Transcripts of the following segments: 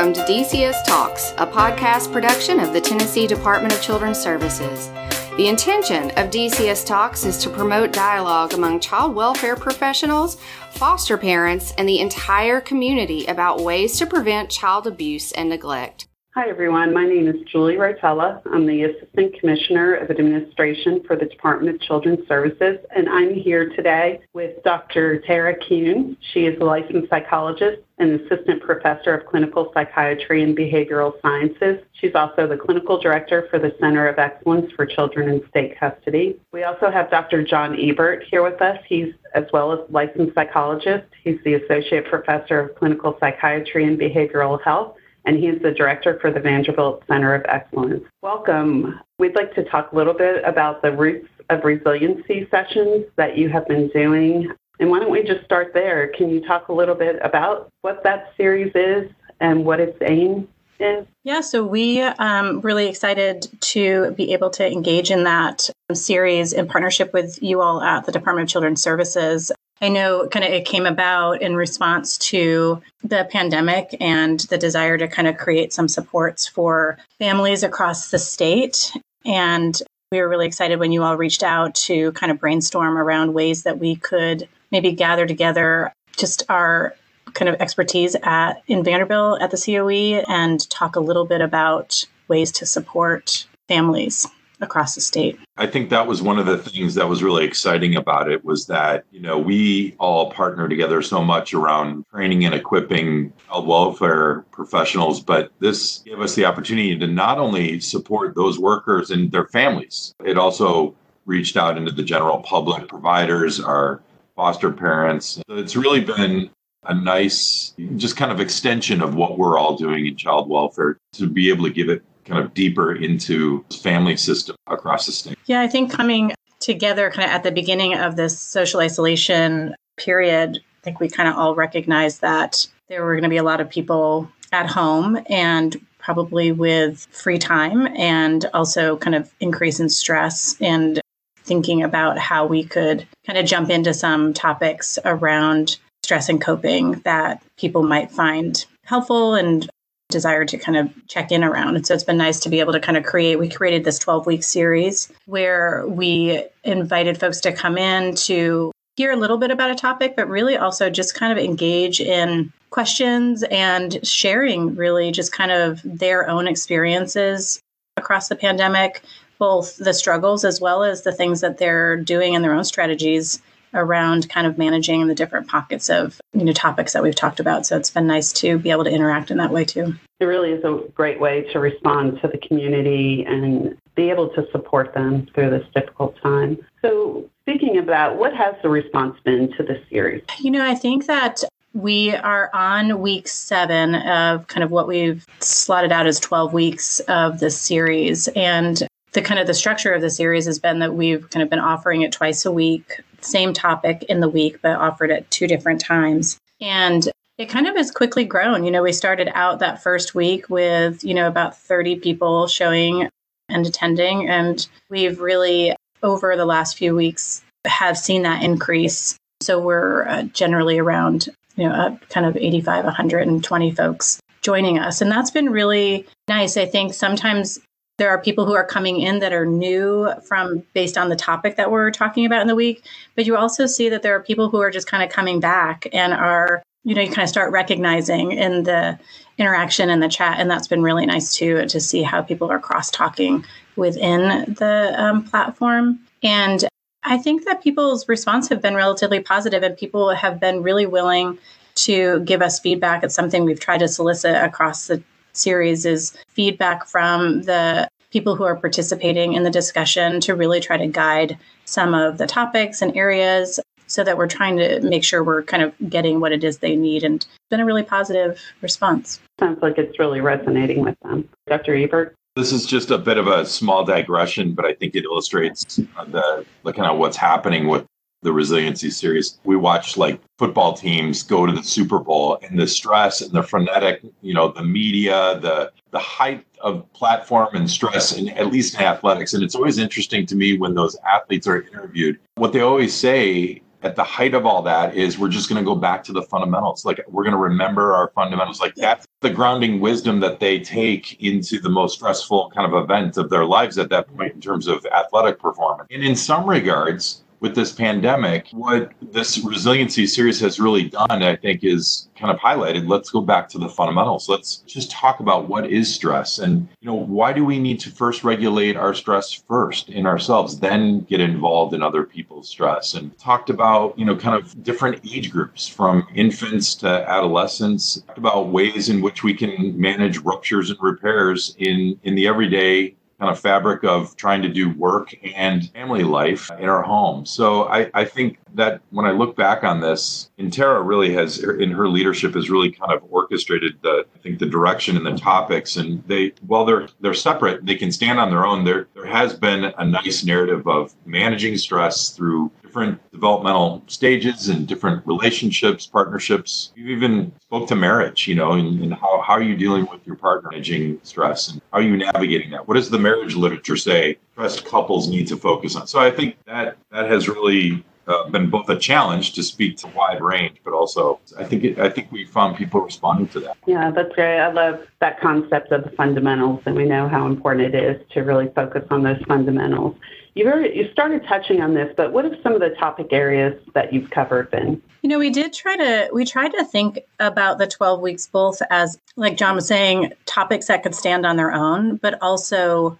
Welcome to DCS Talks, a podcast production of the Tennessee Department of Children's Services. The intention of DCS Talks is to promote dialogue among child welfare professionals, foster parents, and the entire community about ways to prevent child abuse and neglect. Hi, everyone. My name is Julie Rotella. I'm the Assistant Commissioner of Administration for the Department of Children's Services, and I'm here today with Dr. Tara Kuhn. She is a licensed psychologist and Assistant Professor of Clinical Psychiatry and Behavioral Sciences. She's also the Clinical Director for the Center of Excellence for Children in State Custody. We also have Dr. John Ebert here with us. He's as well as licensed psychologist. He's the Associate Professor of Clinical Psychiatry and Behavioral Health and he's the director for the Vanderbilt Center of Excellence. Welcome. We'd like to talk a little bit about the roots of resiliency sessions that you have been doing. And why don't we just start there? Can you talk a little bit about what that series is and what its aim is? Yeah, so we um really excited to be able to engage in that series in partnership with you all at the Department of Children's Services. I know kind of it came about in response to the pandemic and the desire to kind of create some supports for families across the state. And we were really excited when you all reached out to kind of brainstorm around ways that we could maybe gather together just our kind of expertise at in Vanderbilt at the COE and talk a little bit about ways to support families across the state. I think that was one of the things that was really exciting about it was that, you know, we all partner together so much around training and equipping child welfare professionals, but this gave us the opportunity to not only support those workers and their families, it also reached out into the general public, providers, our foster parents. So it's really been a nice just kind of extension of what we're all doing in child welfare to be able to give it kind of deeper into family system across the state. Yeah, I think coming together kind of at the beginning of this social isolation period, I think we kind of all recognized that there were going to be a lot of people at home and probably with free time and also kind of increase in stress and thinking about how we could kind of jump into some topics around stress and coping that people might find helpful and desire to kind of check in around. And so it's been nice to be able to kind of create. We created this 12 week series where we invited folks to come in to hear a little bit about a topic, but really also just kind of engage in questions and sharing really just kind of their own experiences across the pandemic, both the struggles as well as the things that they're doing in their own strategies around kind of managing the different pockets of you know topics that we've talked about. So it's been nice to be able to interact in that way too. It really is a great way to respond to the community and be able to support them through this difficult time. So speaking of that, what has the response been to this series? You know, I think that we are on week seven of kind of what we've slotted out as 12 weeks of this series. And the kind of the structure of the series has been that we've kind of been offering it twice a week, same topic in the week, but offered at two different times. And it kind of has quickly grown. You know, we started out that first week with, you know, about 30 people showing and attending. And we've really, over the last few weeks, have seen that increase. So we're uh, generally around, you know, uh, kind of 85, 120 folks joining us. And that's been really nice. I think sometimes there are people who are coming in that are new from based on the topic that we're talking about in the week. But you also see that there are people who are just kind of coming back and are, you know, you kind of start recognizing in the interaction in the chat. And that's been really nice too, to see how people are cross talking within the um, platform. And I think that people's response have been relatively positive and people have been really willing to give us feedback. It's something we've tried to solicit across the series is feedback from the people who are participating in the discussion to really try to guide some of the topics and areas so that we're trying to make sure we're kind of getting what it is they need. And it's been a really positive response. Sounds like it's really resonating with them. Dr. Ebert? This is just a bit of a small digression, but I think it illustrates the, the kind of what's happening with the resiliency series. We watch like football teams go to the Super Bowl and the stress and the frenetic, you know, the media, the the height of platform and stress and at least in athletics. And it's always interesting to me when those athletes are interviewed. What they always say at the height of all that is we're just going to go back to the fundamentals. Like we're going to remember our fundamentals. Like that's the grounding wisdom that they take into the most stressful kind of event of their lives at that point in terms of athletic performance. And in some regards, with this pandemic, what this resiliency series has really done, I think, is kind of highlighted. Let's go back to the fundamentals. Let's just talk about what is stress and, you know, why do we need to first regulate our stress first in ourselves, then get involved in other people's stress and talked about, you know, kind of different age groups from infants to adolescents, talked about ways in which we can manage ruptures and repairs in, in the everyday kind of fabric of trying to do work and family life in our home. So I, I think that when I look back on this, and Tara really has, in her leadership, has really kind of orchestrated the, I think, the direction and the topics. And they, while they're they're separate, they can stand on their own. There there has been a nice narrative of managing stress through different developmental stages and different relationships, partnerships. You've even spoke to marriage, you know, and, and, how, how are you dealing with your partner managing stress and how are you navigating that? What does the marriage literature say stressed couples need to focus on? So I think that that has really uh, been both a challenge to speak to a wide range, but also I think it, I think we found people responding to that. Yeah, that's great. I love that concept of the fundamentals, and we know how important it is to really focus on those fundamentals. You've already, you started touching on this, but what are some of the topic areas that you've covered then? You know, we did try to we tried to think about the 12 weeks both as like John was saying, topics that could stand on their own, but also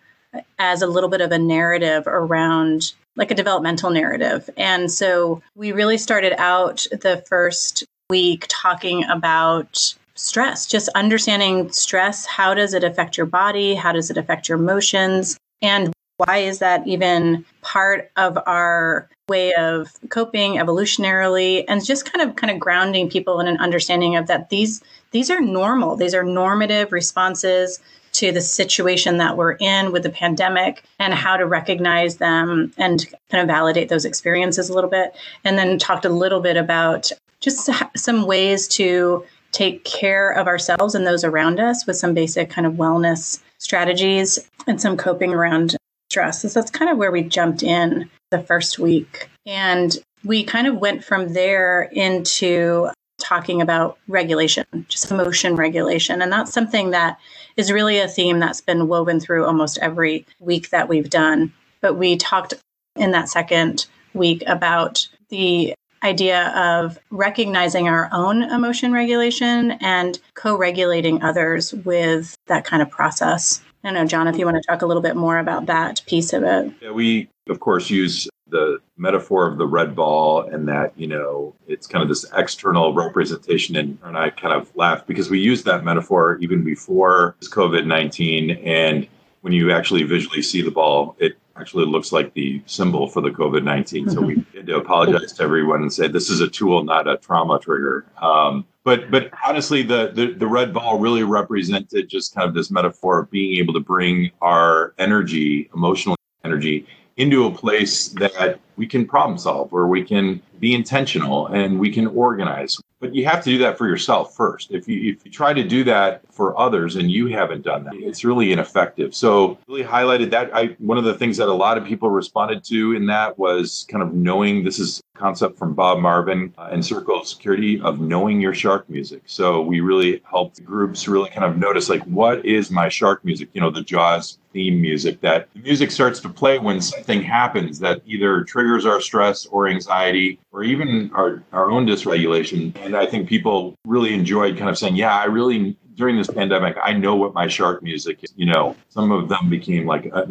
as a little bit of a narrative around like a developmental narrative. And so we really started out the first week talking about stress, just understanding stress. How does it affect your body? How does it affect your emotions? And why is that even part of our way of coping evolutionarily? And just kind of kind of grounding people in an understanding of that these these are normal. These are normative responses to the situation that we're in with the pandemic and how to recognize them and kind of validate those experiences a little bit. And then talked a little bit about just some ways to take care of ourselves and those around us with some basic kind of wellness strategies and some coping around stress. So that's kind of where we jumped in the first week. And we kind of went from there into talking about regulation, just emotion regulation. And that's something that is really a theme that's been woven through almost every week that we've done. But we talked in that second week about the idea of recognizing our own emotion regulation and co regulating others with that kind of process. I don't know, John, if you want to talk a little bit more about that piece of it. Yeah, we, of course, use the metaphor of the red ball and that, you know, it's kind of this external representation. And, and I kind of laughed because we used that metaphor even before COVID 19. And when you actually visually see the ball, it actually looks like the symbol for the COVID 19. So we mm-hmm. had to apologize to everyone and say this is a tool, not a trauma trigger. Um, but but honestly, the, the the red ball really represented just kind of this metaphor of being able to bring our energy, emotional energy, into a place that we can problem solve, or we can be intentional and we can organize. But you have to do that for yourself first. If you if you try to do that for others and you haven't done that, it's really ineffective. So really highlighted that. I one of the things that a lot of people responded to in that was kind of knowing this is a concept from Bob Marvin uh, and Circle of Security of knowing your shark music. So we really helped groups really kind of notice like what is my shark music? You know, the Jaws theme music that the music starts to play when something happens that either triggers our stress or anxiety or even our, our own dysregulation. And I think people really enjoyed kind of saying, yeah, I really, during this pandemic, I know what my shark music is. You know, some of them became like a,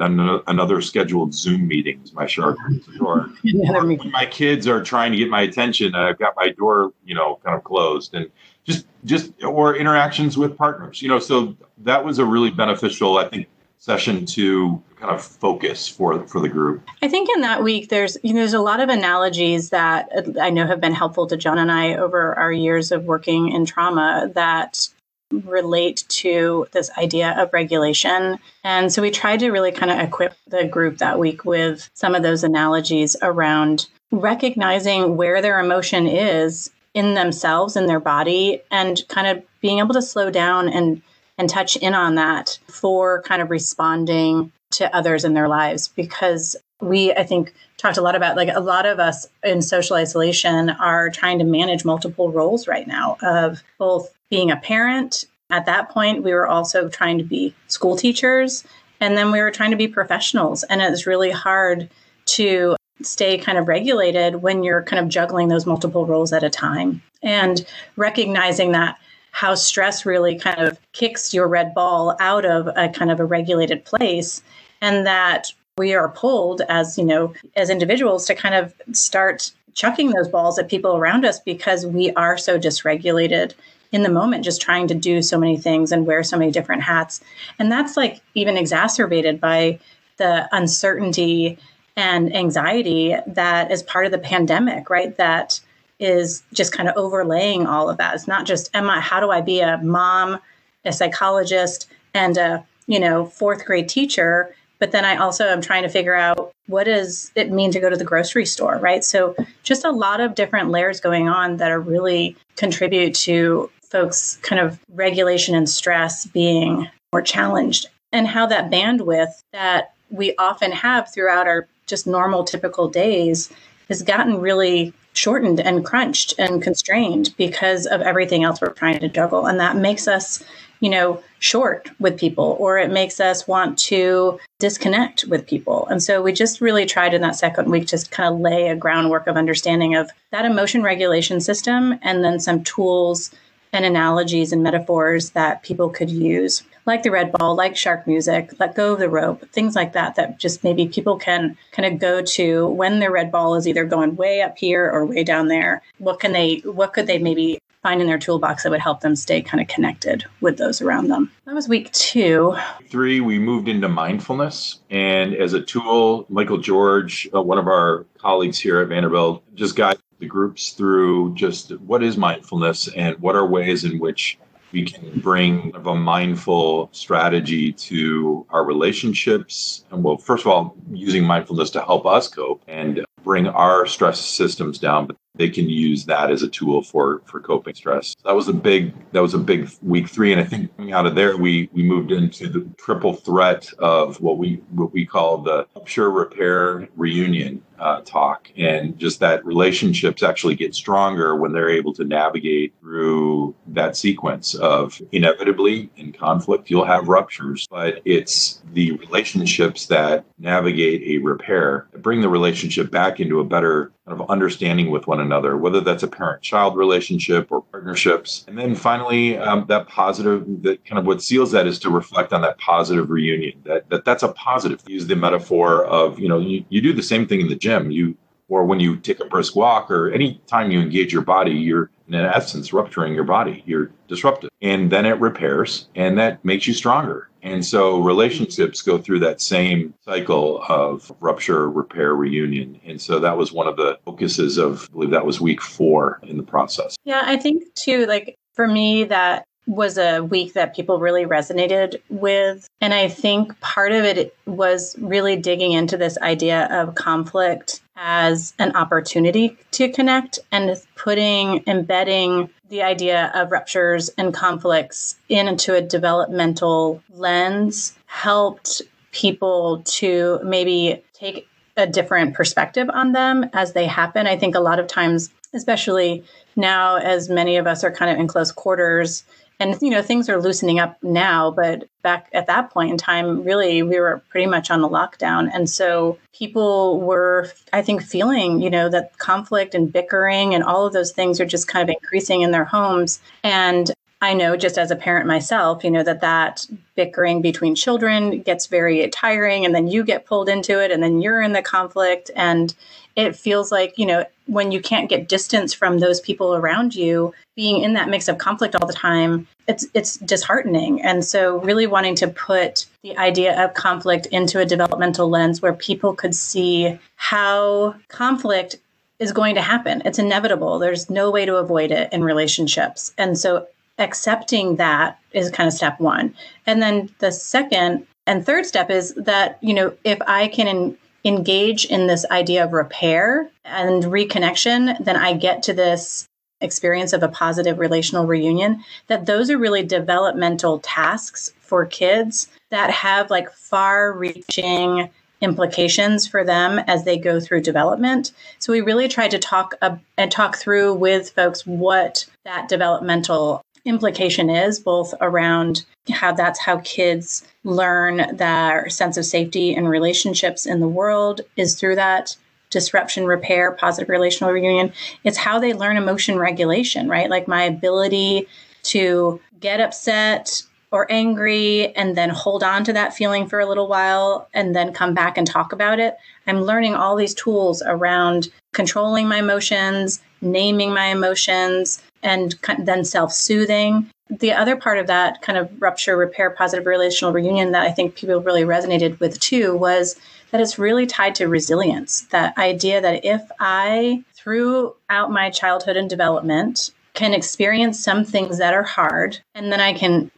another scheduled Zoom meetings, my shark music. Or, or when my kids are trying to get my attention, I've got my door, you know, kind of closed. And just, just, or interactions with partners, you know, so that was a really beneficial, I think, session to kind of focus for for the group? I think in that week there's you know there's a lot of analogies that uh, I know have been helpful to John and I over our years of working in trauma that relate to this idea of regulation. And so we tried to really kind of equip the group that week with some of those analogies around recognizing where their emotion is in themselves in their body and kind of being able to slow down and and touch in on that for kind of responding to others in their lives because we i think talked a lot about like a lot of us in social isolation are trying to manage multiple roles right now of both being a parent at that point, we were also trying to be school teachers and then we were trying to be professionals. And it was really hard to stay kind of regulated when you're kind of juggling those multiple roles at a time and recognizing that how stress really kind of kicks your red ball out of a kind of a regulated place and that we are pulled as you know as individuals to kind of start chucking those balls at people around us because we are so dysregulated in the moment just trying to do so many things and wear so many different hats. And that's like even exacerbated by the uncertainty and anxiety that is part of the pandemic right? That is just kind of overlaying all of that. It's not just emma how do i be a mom a psychologist and a you know fourth grade teacher? But then i also am trying to figure out what does it mean to go to the grocery store right? So just a lot of different layers going on that are really contribute to folks' kind of regulation and stress being more challenged, and how that bandwidth that we often have throughout our just normal, typical days has gotten really shortened and crunched and constrained because of everything else we're trying to juggle. And that makes us, you know, short with people or it makes us want to disconnect with people. And so we just really tried in that second week to kind of lay a groundwork of understanding of that emotion regulation system and then some tools and analogies and metaphors that people could use, like the red ball, like shark music, let go of the rope, things like that, that just maybe people can kind of go to when their red ball is either going way up here or way down there. What can they, what could they maybe find in their toolbox that would help them stay kind of connected with those around them. That was week two. Three, we moved into mindfulness. And as a tool, Michael George, uh, one of our colleagues here at Vanderbilt, just guided the groups through just what is mindfulness and what are ways in which we can bring a mindful strategy to our relationships. And well, first of all, using mindfulness to help us cope and bring our stress systems down, but they can use that as a tool for for coping stress. That was a big that was a big week three, and I think coming out of there, we we moved into the triple threat of what we what we call the rupture repair reunion uh, talk, and just that relationships actually get stronger when they're able to navigate through that sequence of inevitably in conflict you'll have ruptures, but it's the relationships that navigate a repair bring the relationship back into a better kind of understanding with one another, whether that's a parent child relationship or partnerships. And then finally, um, that positive, that kind of what seals that is to reflect on that positive reunion, that, that that's a positive. Use the metaphor of, you know, you, you do the same thing in the gym. You, or when you take a brisk walk or any time you engage your body, you're in essence rupturing your body. You're disrupted. And then it repairs and that makes you stronger and so relationships go through that same cycle of rupture, repair, reunion. And so that was one of the focuses of, I believe that was week four in the process. Yeah, I think too, like for me, that was a week that people really resonated with. And I think part of it was really digging into this idea of conflict as an opportunity to connect and putting, embedding the idea of ruptures and conflicts into a developmental lens helped people to maybe take a different perspective on them as they happen. I think a lot of times, especially now, as many of us are kind of in close quarters, and you know things are loosening up now but back at that point in time really we were pretty much on the lockdown. And so people were i think feeling you know that conflict and bickering and all of those things are just kind of increasing in their homes. And I know just as a parent myself, you know, that that bickering between children gets very tiring and then you get pulled into it and then you're in the conflict. And it feels like, you know, when you can't get distance from those people around you, being in that mix of conflict all the time, it's it's disheartening. And so really wanting to put the idea of conflict into a developmental lens where people could see how conflict is going to happen. It's inevitable. There's no way to avoid it in relationships. And so accepting that is kind of step one. And then the second and third step is that, you know, if I can engage in this idea of repair and reconnection, then I get to this experience of a positive relational reunion, that those are really developmental tasks for kids that have like far reaching implications for them as they go through development. So we really tried to talk uh, and talk through with folks what that developmental implication is, both around how that's how kids learn their sense of safety and relationships in the world is through that disruption repair, positive relational reunion. It's how they learn emotion regulation, right? Like my ability to get upset or angry and then hold on to that feeling for a little while and then come back and talk about it. I'm learning all these tools around controlling my emotions, naming my emotions, and then self soothing. The other part of that kind of rupture, repair, positive relational reunion that I think people really resonated with too was that it's really tied to resilience. That idea that if I, throughout my childhood and development, can experience some things that are hard, and then I can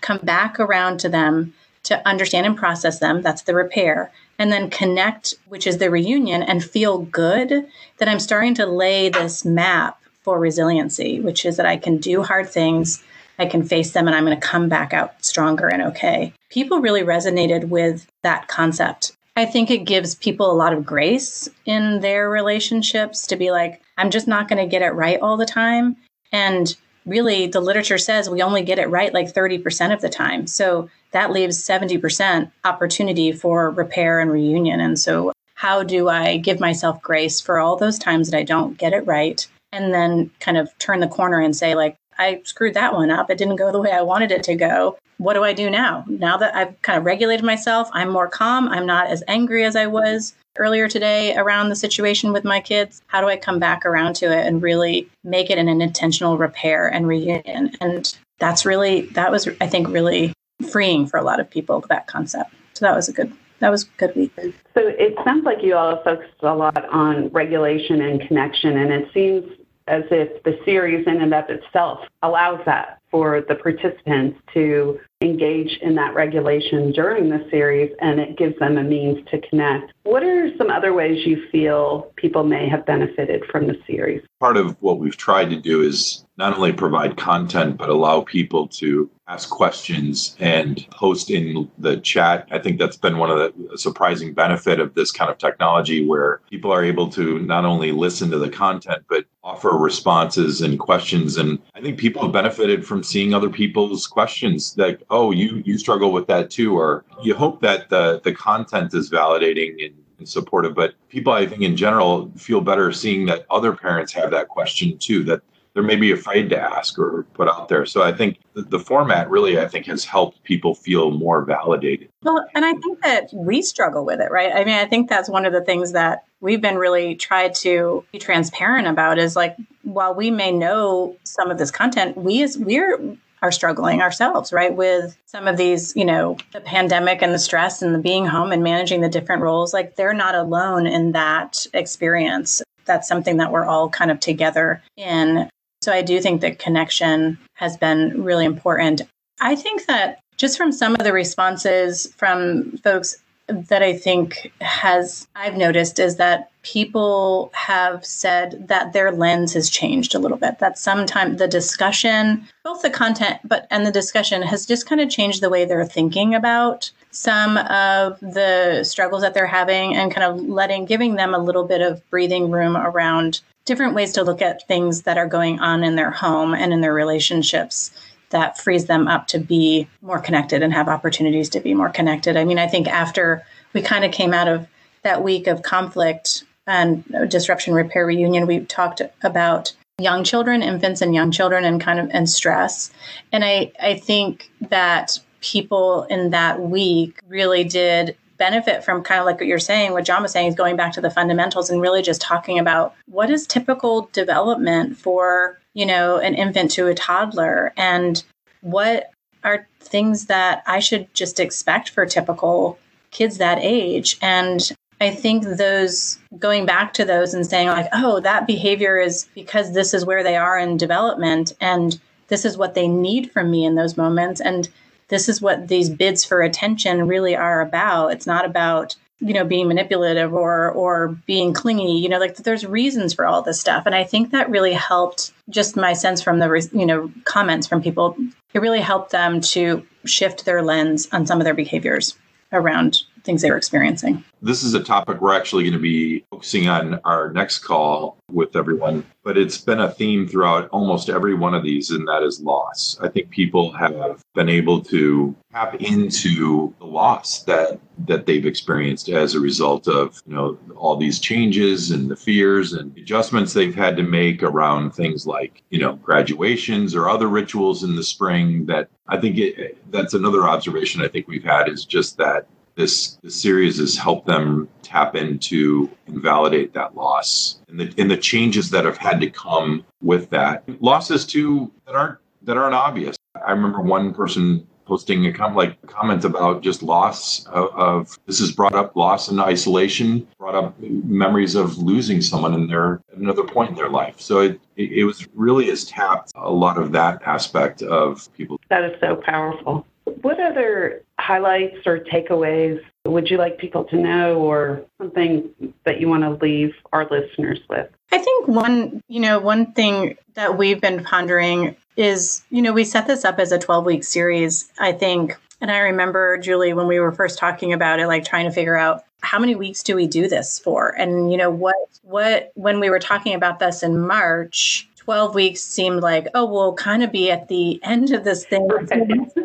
come back around to them to understand and process them. That's the repair. And then connect, which is the reunion, and feel good that I'm starting to lay this map for resiliency, which is that I can do hard things, I can face them, and I'm going to come back out stronger and okay. People really resonated with that concept. I think it gives people a lot of grace in their relationships to be like, I'm just not going to get it right all the time. And really, the literature says we only get it right like 30% of the time. So that leaves 70% opportunity for repair and reunion. And so, how do I give myself grace for all those times that I don't get it right? And then kind of turn the corner and say, like, I screwed that one up. It didn't go the way I wanted it to go what do I do now? Now that I've kind of regulated myself, I'm more calm. I'm not as angry as I was earlier today around the situation with my kids. How do I come back around to it and really make it an intentional repair and reunion? And that's really, that was, I think, really freeing for a lot of people, that concept. So that was a good, that was good week. So it sounds like you all focused a lot on regulation and connection, and it seems as if the series in and of itself allows that for the participants to engage in that regulation during the series and it gives them a means to connect. What are some other ways you feel people may have benefited from the series? Part of what we've tried to do is not only provide content, but allow people to ask questions and post in the chat. I think that's been one of the surprising benefit of this kind of technology where people are able to not only listen to the content, but offer responses and questions. And I think people have benefited from seeing other people's questions like, oh, you, you struggle with that too. Or you hope that the, the content is validating and and supportive. But people, I think, in general, feel better seeing that other parents have that question too, that they're maybe afraid to ask or put out there. So I think the, format really, I think, has helped people feel more validated. Well, and I think that we struggle with it, right? I mean, I think that's one of the things that we've been really tried to be transparent about is like, while we may know some of this content, we as we're are struggling ourselves, right? With some of these, you know, the pandemic and the stress and the being home and managing the different roles. Like they're not alone in that experience. That's something that we're all kind of together in. So I do think that connection has been really important. I think that just from some of the responses from folks that I think has I've noticed is that people have said that their lens has changed a little bit. That sometimes the discussion, both the content but and the discussion has just kind of changed the way they're thinking about some of the struggles that they're having and kind of letting giving them a little bit of breathing room around different ways to look at things that are going on in their home and in their relationships that frees them up to be more connected and have opportunities to be more connected. I mean, I think after we kind of came out of that week of conflict and disruption repair reunion, we talked about young children, infants and young children and kind of and stress. And I, I think that people in that week really did benefit from kind of like what you're saying, what John was saying is going back to the fundamentals and really just talking about what is typical development for, you know, an infant to a toddler and what are things that I should just expect for typical kids that age. And I think those going back to those and saying, like, oh, that behavior is because this is where they are in development and this is what they need from me in those moments. And this is what these bids for attention really are about. It's not about you know being manipulative or or being clingy you know like there's reasons for all this stuff and i think that really helped just my sense from the you know comments from people it really helped them to shift their lens on some of their behaviors around things they were experiencing. This is a topic we're actually going to be focusing on our next call with everyone, but it's been a theme throughout almost every one of these, and that is loss. I think people have been able to tap into the loss that that they've experienced as a result of you know all these changes and the fears and adjustments they've had to make around things like you know graduations or other rituals in the spring that i think it, that's another observation i think we've had is just that this, this series has helped them tap into and validate that loss and the, and the changes that have had to come with that. Losses too that aren't that aren't obvious. I remember one person posting a com- like comment about just loss of, of, this has brought up loss and isolation brought up memories of losing someone in their another point in their life. So it, it was really has tapped a lot of that aspect of people. That is so powerful. What other highlights or takeaways would you like people to know or something that you want to leave our listeners with i think one you know one thing that we've been pondering is, you know, we set this up as a 12 week series, I think. And I remember, Julie, when we were first talking about it, like trying to figure out how many weeks do we do this for? And, you know, what, what, when we were talking about this in March, 12 weeks seemed like, oh, we'll kind of be at the end of this thing.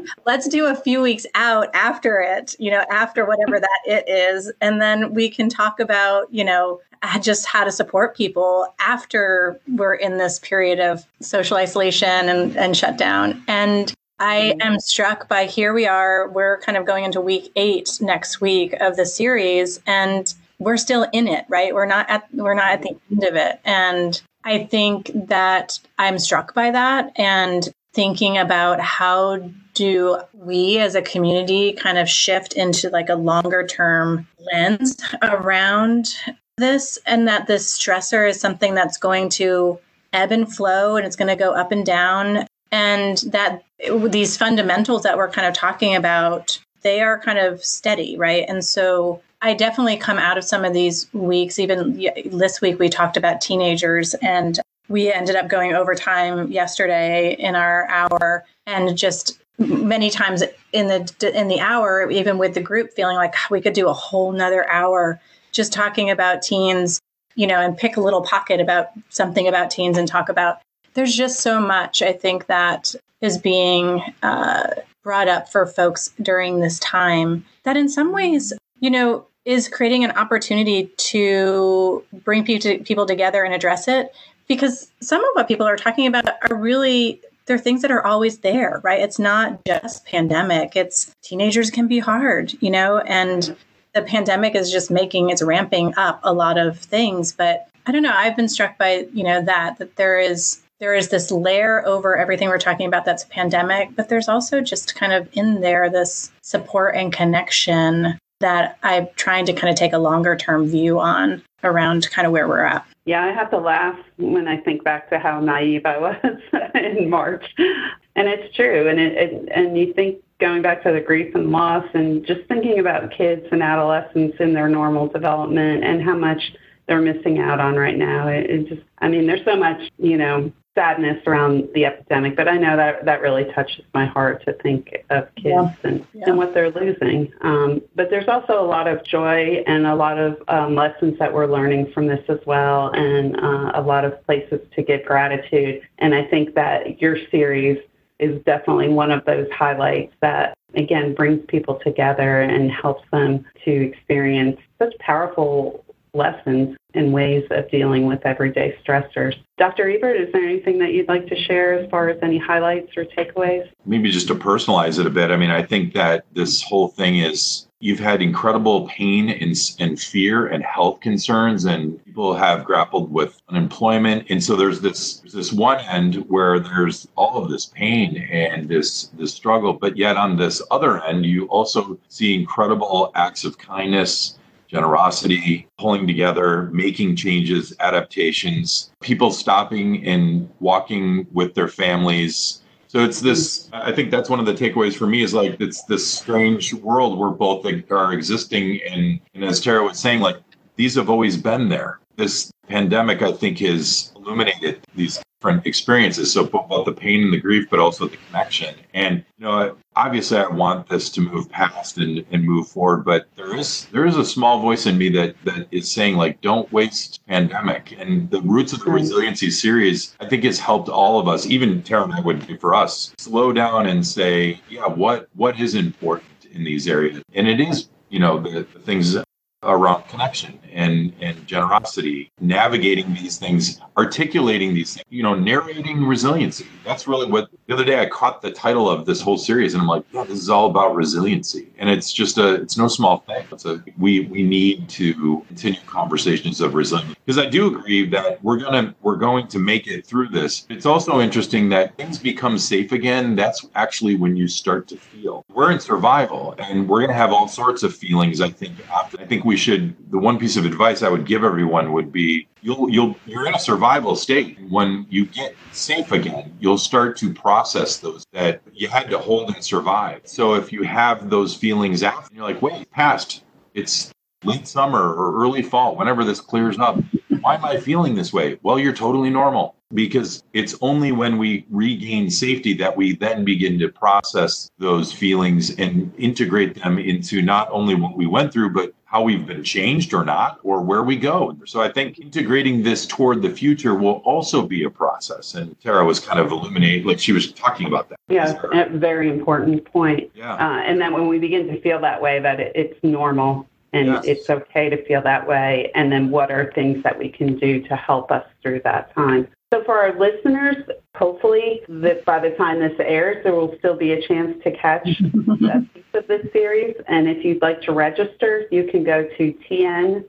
Let's do a few weeks out after it, you know, after whatever that it is. And then we can talk about, you know, just how to support people after we're in this period of social isolation and, and shutdown. And I am struck by here we are, we're kind of going into week eight next week of the series, and we're still in it, right? We're not at we're not at the end of it. And I think that I'm struck by that and thinking about how do we as a community kind of shift into like a longer term lens around this and that this stressor is something that's going to ebb and flow and it's going to go up and down. And that these fundamentals that we're kind of talking about they are kind of steady right? And so i definitely come out of some of these weeks even this week we talked about teenagers and we ended up going overtime yesterday in our hour and just many times in the in the hour even with the group feeling like we could do a whole nother hour just talking about teens, you know, and pick a little pocket about something about teens and talk about. There's just so much I think that is being uh, brought up for folks during this time that, in some ways, you know, is creating an opportunity to bring people together and address it. Because some of what people are talking about are really they're things that are always there, right? It's not just pandemic. It's teenagers can be hard, you know, and the pandemic is just making it's ramping up a lot of things but i don't know i've been struck by you know that that there is there is this layer over everything we're talking about that's pandemic but there's also just kind of in there this support and connection that i'm trying to kind of take a longer term view on around kind of where we're at yeah i have to laugh when i think back to how naive i was in march and it's true and it, it and you think going back to the grief and loss and just thinking about kids and adolescents in their normal development and how much they're missing out on right now. It, it just, I mean, there's so much, you know, sadness around the epidemic, but I know that that really touches my heart to think of kids yeah. And, yeah. and what they're losing. Um, but there's also a lot of joy and a lot of um, lessons that we're learning from this as well, and uh, a lot of places to give gratitude. And I think that your series is definitely one of those highlights that again brings people together and helps them to experience such powerful lessons and ways of dealing with everyday stressors. Dr. Ebert, is there anything that you'd like to share as far as any highlights or takeaways? Maybe just to personalize it a bit. I mean, I think that this whole thing is you've had incredible pain and, and fear and health concerns and people have grappled with unemployment and so there's this there's this one end where there's all of this pain and this this struggle but yet on this other end you also see incredible acts of kindness generosity, pulling together, making changes, adaptations, people stopping and walking with their families. So it's this, I think that's one of the takeaways for me is like, it's this strange world where both are existing. And, and as Tara was saying, like, these have always been there. This pandemic, I think, has illuminated these different experiences. So both the pain and the grief, but also the connection. And you know, obviously, I want this to move past and, and move forward. But there is there is a small voice in me that that is saying like, don't waste pandemic. And the roots of the mm-hmm. resiliency series, I think, has helped all of us. Even Tara and I would be for us slow down and say, yeah, what what is important in these areas, and it is you know the, the things around connection and and generosity navigating these things articulating these things you know narrating resiliency. That's really what the other day i caught the title of this whole series and i'm like yeah this is all about resiliency. And it's just a it's no small thing. It's a we we need to continue conversations of resilience because i do agree that we're gonna we're going to make it through this. It's also interesting that things become safe again. That's actually when you start to feel. We're in survival and we're gonna have all sorts of feelings i think after. I think we should the one piece of advice I would give everyone would be you'll you'll you're in a survival state. When you get safe again, you'll start to process those that you had to hold and survive. So if you have those feelings after you're like, wait, past, it's late summer or early fall, whenever this clears up. Why am I feeling this way? Well, you're totally normal because it's only when we regain safety that we then begin to process those feelings and integrate them into not only what we went through, but how we've been changed or not, or where we go. So I think integrating this toward the future will also be a process. And Tara was kind of illuminating, like she was talking about that. Yeah, a very important point. Yeah. Uh, and then when we begin to feel that way, that it, it's normal and Yes. it's okay to feel that way. And then what are things that we can do to help us through that time? So for our listeners, hopefully that by the time this airs, there will still be a chance to catch that piece of this series. And if you'd like to register, you can go to tn.gov.gov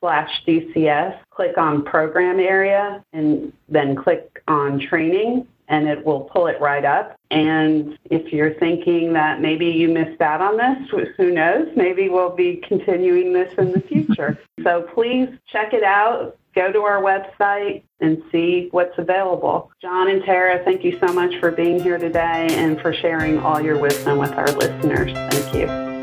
slash DCS, click on program area, and then click on training and it will pull it right up. And if you're thinking that maybe you missed out on this, who knows? Maybe we'll be continuing this in the future. so please check it out. Go to our website and see what's available. John and Tara, thank you so much for being here today and for sharing all your wisdom with our listeners. Thank you.